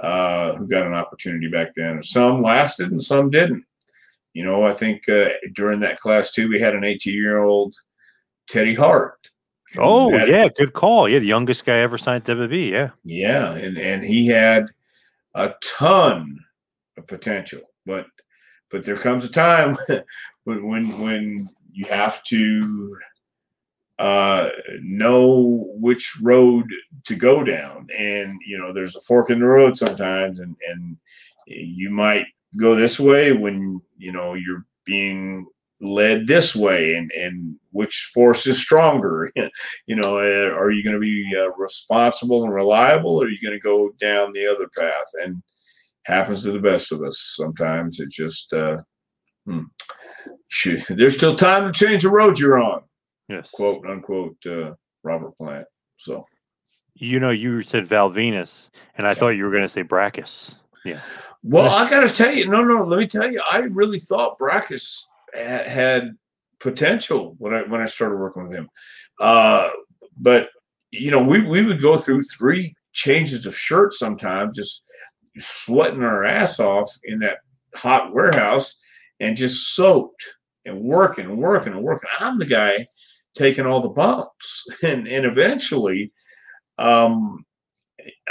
uh, who got an opportunity back then. Some lasted, and some didn't. You know, I think uh, during that class too, we had an 18 year old Teddy Hart. Oh yeah, good call. Yeah, the youngest guy ever signed WWE. Yeah, yeah, and and he had a ton of potential, but but there comes a time when when when you have to uh, know which road to go down, and you know there's a fork in the road sometimes, and and you might go this way when you know you're being led this way and and which force is stronger? You know uh, are you going to be uh, responsible and reliable or are you going to go down the other path? And happens to the best of us sometimes. It just uh hmm, there's still time to change the road you're on yes quote unquote uh, robert plant so you know you said val venis and i yeah. thought you were going to say brakkus yeah well, I got to tell you, no, no. Let me tell you, I really thought Brakkus had potential when I when I started working with him. Uh, but you know, we we would go through three changes of shirts sometimes, just sweating our ass off in that hot warehouse, and just soaked and working and working and working. I'm the guy taking all the bumps, and and eventually, um,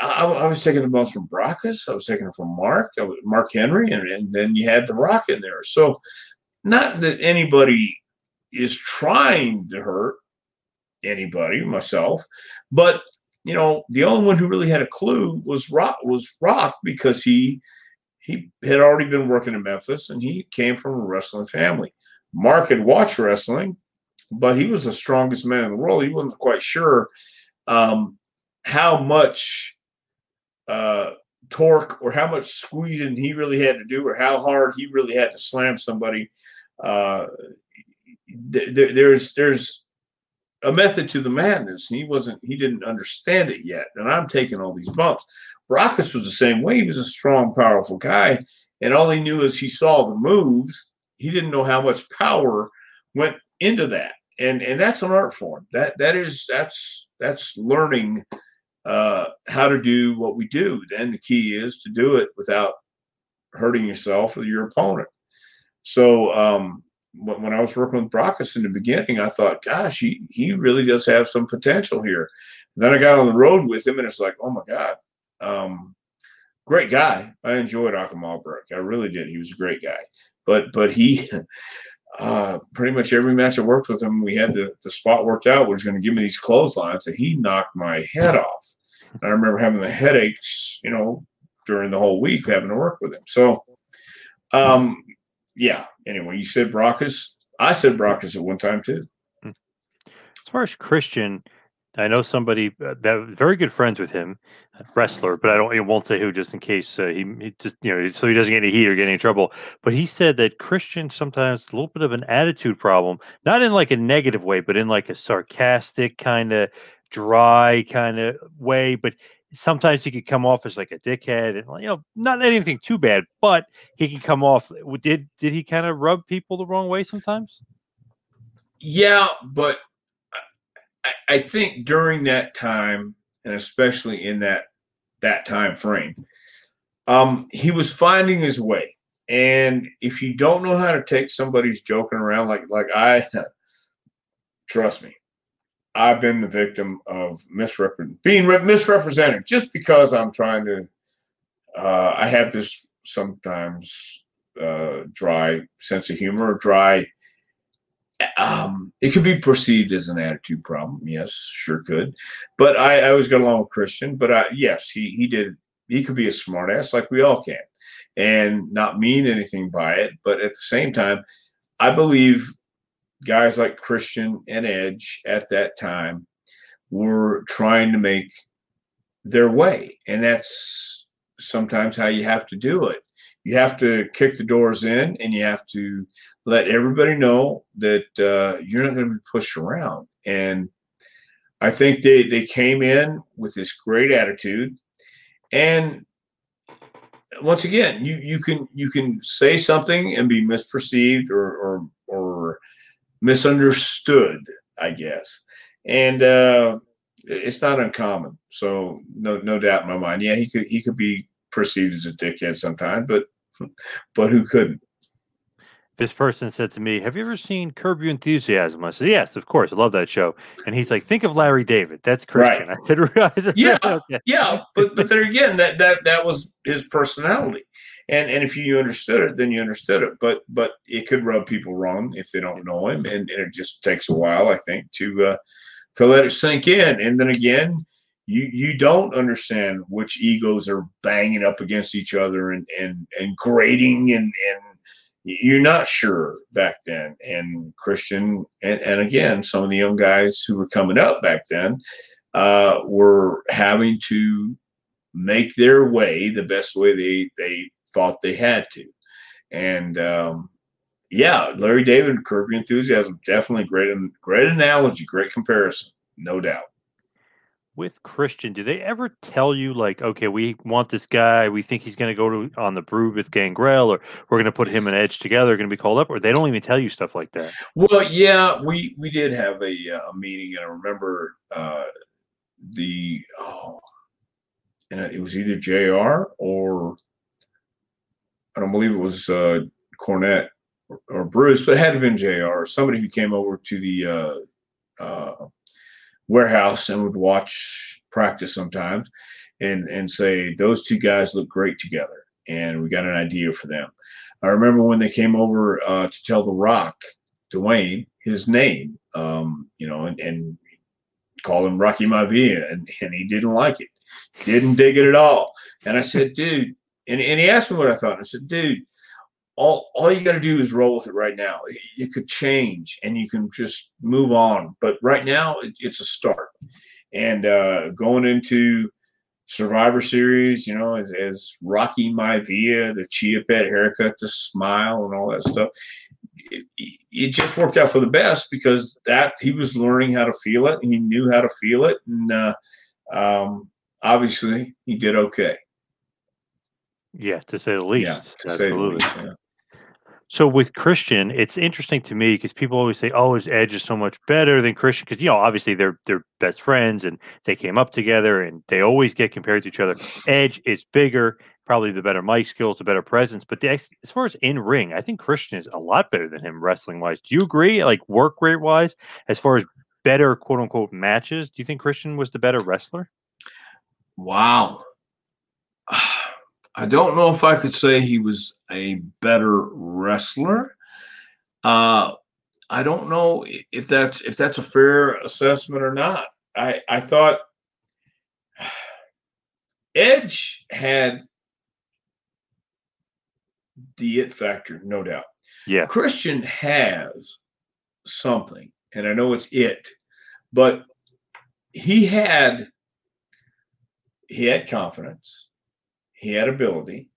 I, I, was taking the bumps from Brakkus. I was taking it from Mark, Mark Henry, and, and then you had the Rock in there. So, not that anybody is trying to hurt anybody, myself, but you know, the only one who really had a clue was Rock. Was Rock because he he had already been working in Memphis and he came from a wrestling family. Mark had watched wrestling, but he was the strongest man in the world. He wasn't quite sure um, how much uh, torque or how much squeezing he really had to do or how hard he really had to slam somebody. Uh, th- there's there's a method to the madness, and he wasn't he didn't understand it yet. And I'm taking all these bumps. Brakkus was the same way. He was a strong, powerful guy, and all he knew is he saw the moves. He didn't know how much power went into that, and and that's an art form. That that is that's that's learning uh, how to do what we do. Then the key is to do it without hurting yourself or your opponent. So um, when I was working with Brakkus in the beginning, I thought, gosh, he, he really does have some potential here. Then I got on the road with him, and it's like, oh my God, um, great guy. I enjoyed Achim Albrecht. I really did. He was a great guy. But but he uh, pretty much every match I worked with him, we had the, the spot worked out. Was going to give me these clotheslines, and he knocked my head off. And I remember having the headaches, you know, during the whole week having to work with him. So, um, yeah. Anyway, you said Brakkus. I said Brakkus at one time too. As far as Christian, I know somebody uh, that very good friends with him, wrestler, but I don't. I won't say who, just in case uh, he, he just you know, so he doesn't get any heat or get any trouble. But he said that Christian sometimes a little bit of an attitude problem, not in like a negative way, but in like a sarcastic kind of dry kind of way. But sometimes he could come off as like a dickhead, and you know, not anything too bad, but he can come off. Did did he kind of rub people the wrong way sometimes? Yeah, but I, think during that time, and especially in that that time frame, um, he was finding his way. And if you don't know how to take somebody's joking around like like I, trust me, I've been the victim of misrepre- being re- misrepresented just because I'm trying to. Uh, I have this sometimes uh, dry sense of humor, dry um, it could be perceived as an attitude problem. Yes, sure could. But I, I always got along with Christian. But I, yes, he he did. He could be a smartass like we all can, and not mean anything by it. But at the same time, I believe guys like Christian and Edge at that time were trying to make their way, and that's sometimes how you have to do it. You have to kick the doors in, and you have to let everybody know that uh, you're not going to be pushed around. And I think they they came in with this great attitude, and once again, you you can you can say something and be misperceived or or, or misunderstood, I guess, and uh, it's not uncommon. So no no doubt in my mind, yeah, he could he could be perceived as a dickhead sometimes, but but who couldn't? This person said to me, "Have you ever seen Curb Your Enthusiasm?" I said, "Yes, of course. I love that show." And he's like, "Think of Larry David. That's Christian." Right. I said, "Yeah, okay. yeah." But but there again, that that that was his personality, and and if you understood it, then you understood it. But but it could rub people wrong if they don't know him, and, and it just takes a while, I think, to uh, to let it sink in. And then again, you you don't understand which egos are banging up against each other and and and grading and and you're not sure back then. And Christian, and, and again, some of the young guys who were coming up back then uh, were having to make their way the best way they they thought they had to. And um, yeah, Larry David, Your Enthusiasm, definitely great, great analogy, great comparison, no doubt with Christian, do they ever tell you like, okay, we want this guy, we think he's going to go to on the brood with Gangrel, or we're going to put him and Edge together, going to be called up, or they don't even tell you stuff like that? Well, yeah, we we did have a, uh, a meeting, and I remember uh, the oh, and it was either Jr. or I don't believe it was uh, Cornette or, or Bruce, but it had to been Jr. Somebody who came over to the uh, uh, warehouse and would watch practice sometimes and and say those two guys look great together and we got an idea for them. I remember when they came over uh, to tell the rock dwayne his name um, you know and, and call him rocky maivia and, and he didn't like it didn't dig it at all. And i said dude and, and he asked me what i thought i said dude all all you got to do is roll with it right now. It, could change, and you can just move on. But right now, it, it's a start. And uh, going into Survivor Series, you know, as, as Rocky Maivia, the Chia Pet haircut, the smile, and all that stuff. It, it, just worked out for the best because that he was learning how to feel it. He knew how to feel it, and uh, um, obviously he did okay. Yeah, to say the least. Yeah, to Absolutely. say the least. Yeah. So with Christian, it's interesting to me because people always say, "Oh, his Edge is so much better than Christian," because you know, obviously they're they're best friends and they came up together, and they always get compared to each other. Edge is bigger, probably the better mic skills, the better presence, but the, as far as in ring, I think Christian is a lot better than him wrestling wise. Do you agree? Like work rate wise, as far as better quote unquote matches, do you think Christian was the better wrestler? Wow. I don't know if I could say he was a better wrestler. Uh, I don't know if that's if that's a fair assessment or not. I I thought Edge had the it factor, no doubt. Yeah. Christian has something, and I know it's it, but he had he had confidence, he had ability.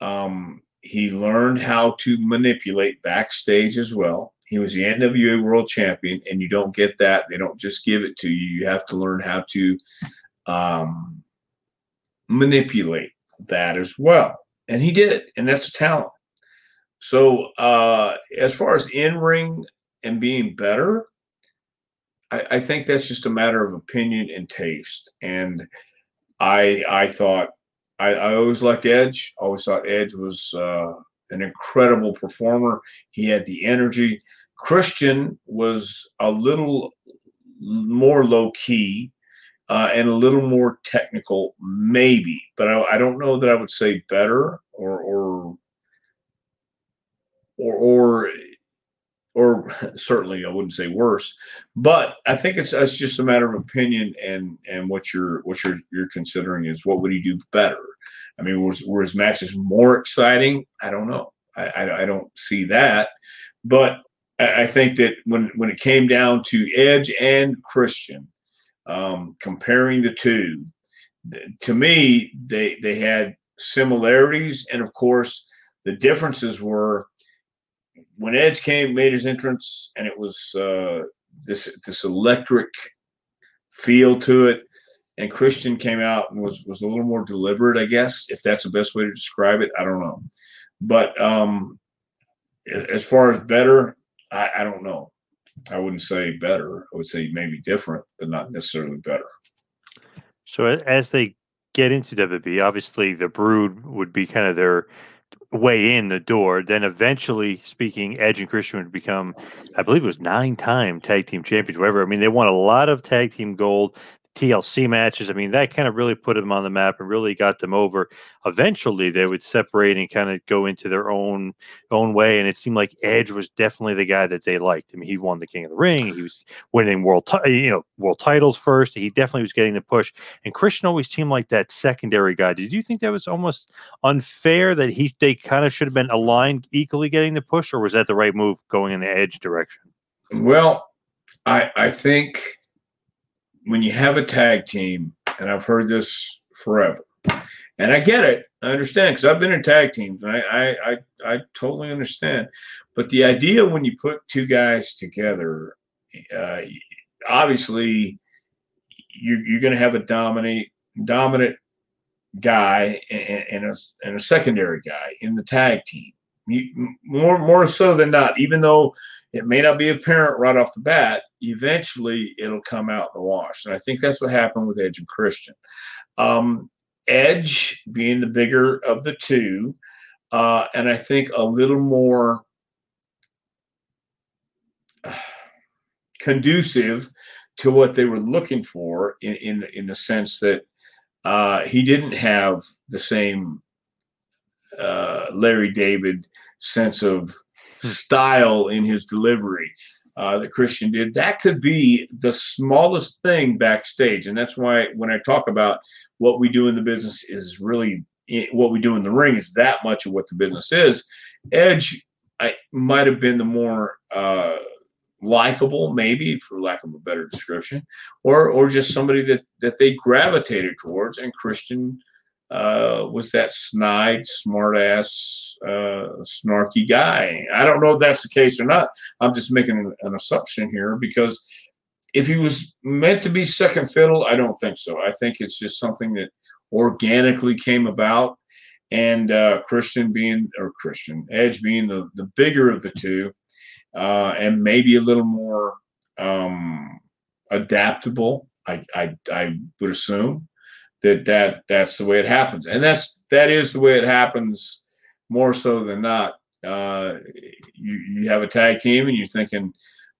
Um, he learned how to manipulate backstage as well. He was the NWA World Champion, and you don't get that. They don't just give it to you. You have to learn how to um, manipulate that as well. And he did, and that's a talent. So, uh, as far as in ring and being better, I, I think that's just a matter of opinion and taste. And I I thought I, I always liked Edge. Always thought Edge was uh, an incredible performer. He had the energy. Christian was a little more low key uh, and a little more technical, maybe, but I, I, don't know that I would say better or or or, or or certainly I wouldn't say worse, but I think it's it's just a matter of opinion and and what you're what you're you're considering is what would he do better. I mean, was were his matches more exciting? I don't know. I, I, I don't see that, but I, I, think that when when it came down to Edge and Christian, um, comparing the two, to me they they had similarities, and of course the differences were when Edge came, made his entrance, and it was uh, this this electric feel to it. And Christian came out and was was a little more deliberate, I guess, if that's the best way to describe it. I don't know, but um, as far as better, I, I don't know. I wouldn't say better. I would say maybe different, but not necessarily better. So as they get into WWE, obviously the Brood would be kind of their way in the door. Then eventually, speaking, Edge and Christian would become, I believe it was nine time tag team champions, whatever. I mean, they won a lot of tag team gold. TLC matches. I mean, that kind of really put them on the map and really got them over. Eventually, they would separate and kind of go into their own own way. And it seemed like Edge was definitely the guy that they liked. I mean, he won the King of the Ring. He was winning world, t- you know, world titles first. He definitely was getting the push. And Christian always seemed like that secondary guy. Did you think that was almost unfair that he they kind of should have been aligned equally getting the push, or was that the right move going in the Edge direction? Well, I I think when you have a tag team, and I've heard this forever, and I get it, I understand because I've been in tag teams, and I, I, I I totally understand. But the idea when you put two guys together, uh, obviously you're, you're going to have a dominate dominant guy and, and, a, and a secondary guy in the tag team. You, more more so than not, even though it may not be apparent right off the bat. Eventually, it'll come out in the wash, and I think that's what happened with Edge and Christian. Um, Edge being the bigger of the two, uh, and I think a little more conducive to what they were looking for in in, in the sense that uh, he didn't have the same uh, Larry David sense of. Style in his delivery uh, that Christian did. That could be the smallest thing backstage, and that's why when I talk about what we do in the business is really what we do in the ring is that much of what the business is. Edge I might have been the more uh, likable, maybe for lack of a better description, or or just somebody that that they gravitated towards, and Christian uh, was that snide, smartass, uh, snarky guy. I don't know if that's the case or not. I'm just making an, assumption here because if he was meant to be second fiddle, I don't think so. I think it's just something that organically came about. And uh, Christian being, or Christian, Edge being the, the bigger of the two, uh, and maybe a little more um, adaptable, I, I, I would assume that that that's the way it happens, and that's that is the way it happens more so than not. Uh, you you have a tag team, and you're thinking,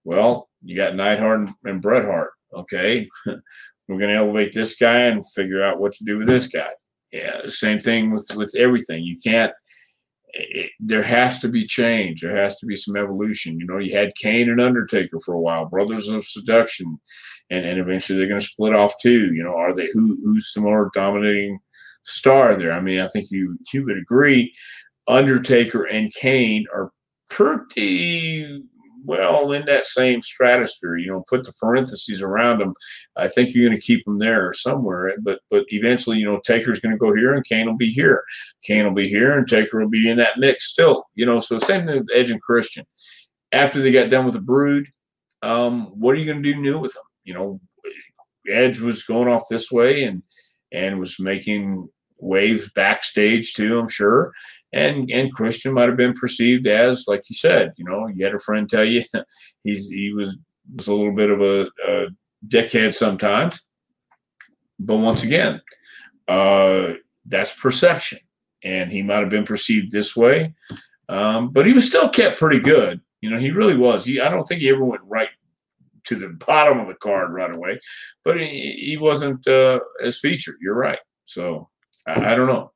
well, you got Neidhart and, and Bret Hart. Okay, we're going to elevate this guy and figure out what to do with this guy. Yeah, same thing with with everything. You can't. It, there has to be change. There has to be some evolution. You know, you had Kane and Undertaker for a while, Brothers of Destruction and, and eventually they're going to split off too. You know, are they who who's the more dominating star there? I mean, I think you you would agree. Undertaker and Kane are pretty well in that same stratosphere. You know, put the parentheses around them. I think you're going to keep them there somewhere. But but eventually, you know, Taker's going to go here, and Kane will be here. Kane will be here, and Taker will be in that mix still. You know, so same thing with Edge and Christian. After they got done with the Brood, um, what are you going to do new with them? You know, Edge was going off this way and and was making waves backstage too. I'm sure and and Christian might have been perceived as, like you said, you know, you had a friend tell you he's he was was a little bit of a, a dickhead sometimes, but once again, uh, that's perception, and he might have been perceived this way, um, but he was still kept pretty good. You know, he really was. He, I don't think he ever went right to the bottom of the card right away, but he, he wasn't uh, as featured. You're right. So I, I don't know.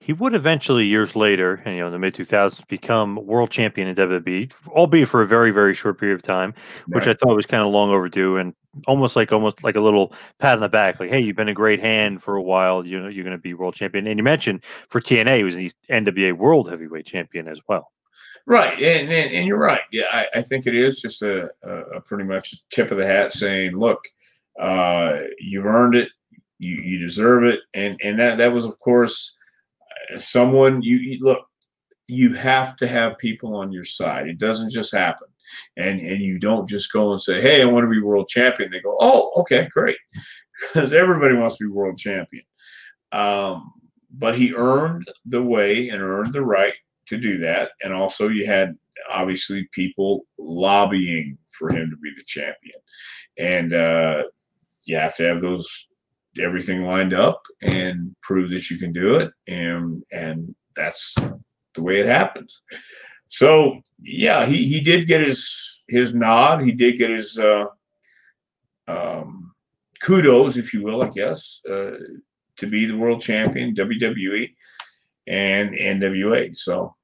He would eventually, years later, and you know, in the mid 2000s, become world champion in WWE, albeit for a very, very short period of time, which right. I thought was kind of long overdue and almost like almost like a little pat on the back, like, "Hey, you've been a great hand for a while. You know, you're going to be world champion." And you mentioned for TNA, he was the NWA World Heavyweight Champion as well. Right, and and, and you're right. Yeah, I, I, think it is just a, a, pretty much tip of the hat saying, "Look, uh, you've earned it. You you deserve it." And and that that was, of course someone you, you look you have to have people on your side. It doesn't just happen. And and you don't just go and say, "Hey, I want to be world champion." They go, "Oh, okay, great," because everybody wants to be world champion. Um, but he earned the way and earned the right to do that. And also, you had obviously people lobbying for him to be the champion, and uh, you have to have those everything lined up and prove that you can do it. And and that's the way it happens so yeah he he did get his his nod. He did get his uh, um, kudos if you will i guess uh, to be the world champion wwe and nwa so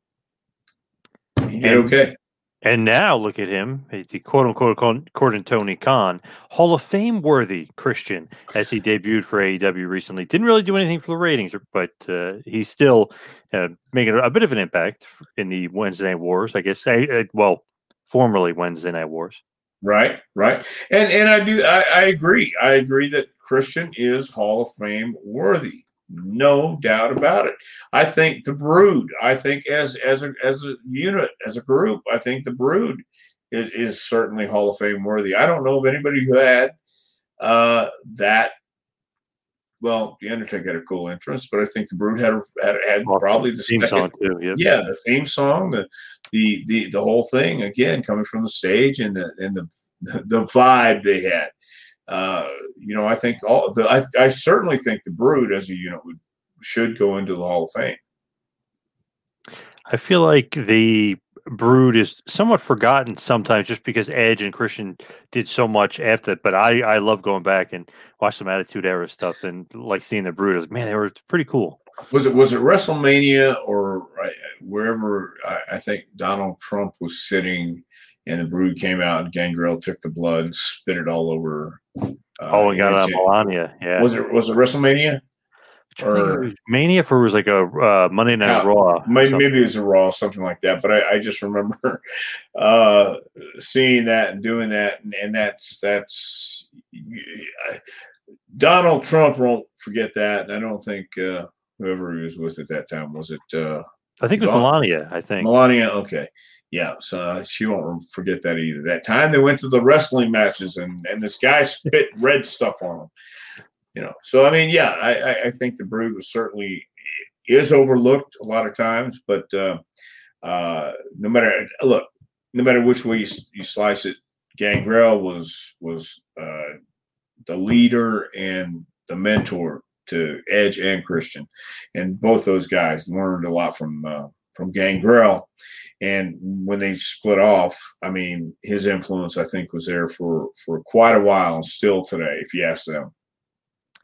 he did okay and now look at him, the quote unquote to Tony Khan, Hall of Fame worthy Christian as he debuted for AEW recently. Didn't really do anything for the ratings, but uh, he's still uh, making a bit of an impact in the Wednesday Night Wars, I guess. I, well, formerly Wednesday Night Wars. Right, right, and and I do I, I agree. I agree that Christian is Hall of Fame worthy no doubt about it. I think the Brood. I think as as a as a unit, as a group, I think the Brood is is certainly Hall of Fame worthy. I don't know of anybody who had uh, that. Well, the Undertaker had a cool entrance, but I think the Brood had had, had probably the theme second, song too. Yep. Yeah, the theme song, the the the the whole thing again coming from the stage and the and the the vibe they had. Uh, you know, I think all the I, I certainly think the Brood as a unit would should go into the Hall of Fame. I feel like the Brood is somewhat forgotten sometimes just because Edge and Christian did so much after it. But I, I love going back and watch some Attitude Era stuff and like seeing the Brood. Was, man, they were pretty cool. Was it was it WrestleMania or wherever I, I think Donald Trump was sitting and the brood came out and Gangrel took the blood and spit it all over. Uh, oh, we got on Melania. Yeah. Was it was it WrestleMania? Or Mania for was like a uh, Monday Night Raw. Maybe, maybe it was a Raw, something like that. But I, I just remember uh, seeing that and doing that, and, and that's that's Donald Trump won't forget that, and I don't think uh, whoever he was with at that time was it. Uh, I think it was Melania. I think Melania. Okay, yeah, so she won't forget that either. That time they went to the wrestling matches and and this guy spit red stuff on them. You know, so I mean, yeah, I I think the Brood was certainly is overlooked a lot of times, but uh, uh, no matter look, no matter which way you, you slice it, Gangrel was was uh, the leader and the mentor to Edge and Christian, and both those guys learned a lot from uh, from Gangrel. And when they split off, I mean, his influence, I think, was there for for quite a while, and still today, if you ask them.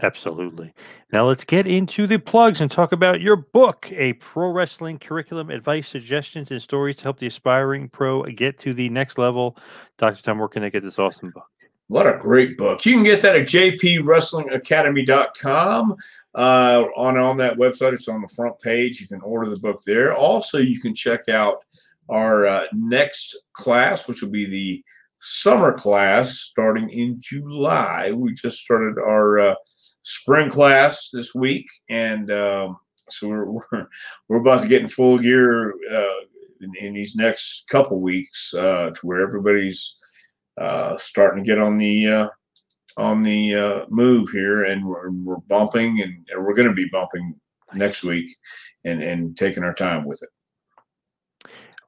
Absolutely. Now let's get into the plugs and talk about your book, a pro wrestling curriculum, advice, suggestions, and stories to help the aspiring pro get to the next level. Dr. Tom, where can they get this awesome book? What a great book. You can get that at jpwrestlingacademy.com. Uh, on, on that website, it's on the front page. You can order the book there. Also, you can check out our uh, next class, which will be the summer class starting in July. We just started our uh, spring class this week, and um, so we're, we're, we're about to get in full gear uh, in, in, these next couple weeks uh, to where everybody's uh, starting to get on the uh, on the uh, move here, and we're, we're bumping, and, and we're going to be bumping next week, and and taking our time with it.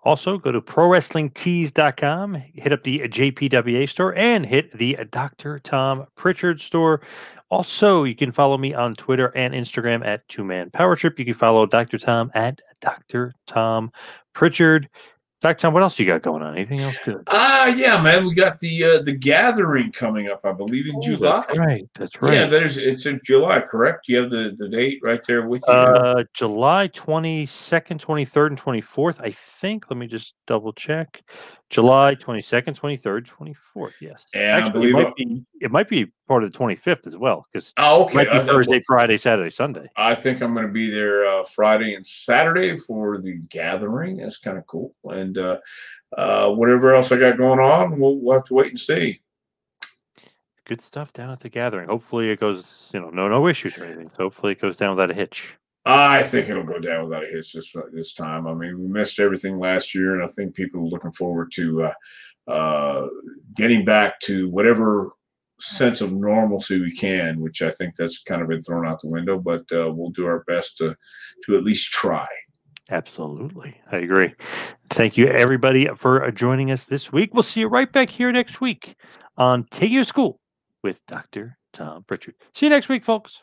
Also, go to prowrestlingtees.com, hit up the JPWA store, and hit the Dr. Tom Prichard store. Also, you can follow me on Twitter and Instagram at Two Man Power Trip. You can follow Dr. Tom at Dr. Tom Prichard. Dr. Tom, what else you got going on? Anything else good? Ah, uh, yeah, man. We got the uh, the gathering coming up, I believe, in oh, July. That's right. That's right. Yeah, that is. It's in July, correct? You have the, the date right there with you. Uh, July twenty second, twenty third, and twenty fourth. I think. Let me just double check. July 22nd, 23rd, 24th. Yes. And Actually, it might, be, it might be part of the 25th as well because oh, okay. it might be Thursday, well, Friday, Saturday, Sunday. I think I'm going to be there uh, Friday and Saturday for the gathering. That's kind of cool. And uh, uh, whatever else I got going on, we'll, we'll have to wait and see. Good stuff down at the gathering. Hopefully it goes, you know, no no issues or anything. So hopefully it goes down without a hitch. I think it'll go down without a hitch this this time. I mean, we missed everything last year, and I think people are looking forward to uh, uh, getting back to whatever sense of normalcy we can. Which I think that's kind of been thrown out the window, but uh, we'll do our best to to at least try. Absolutely, I agree. Thank you, everybody, for joining us this week. We'll see you right back here next week on Take You to School with Dr. Tom Prichard. See you next week, folks.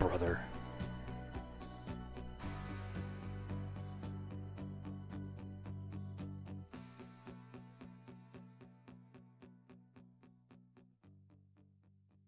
brother.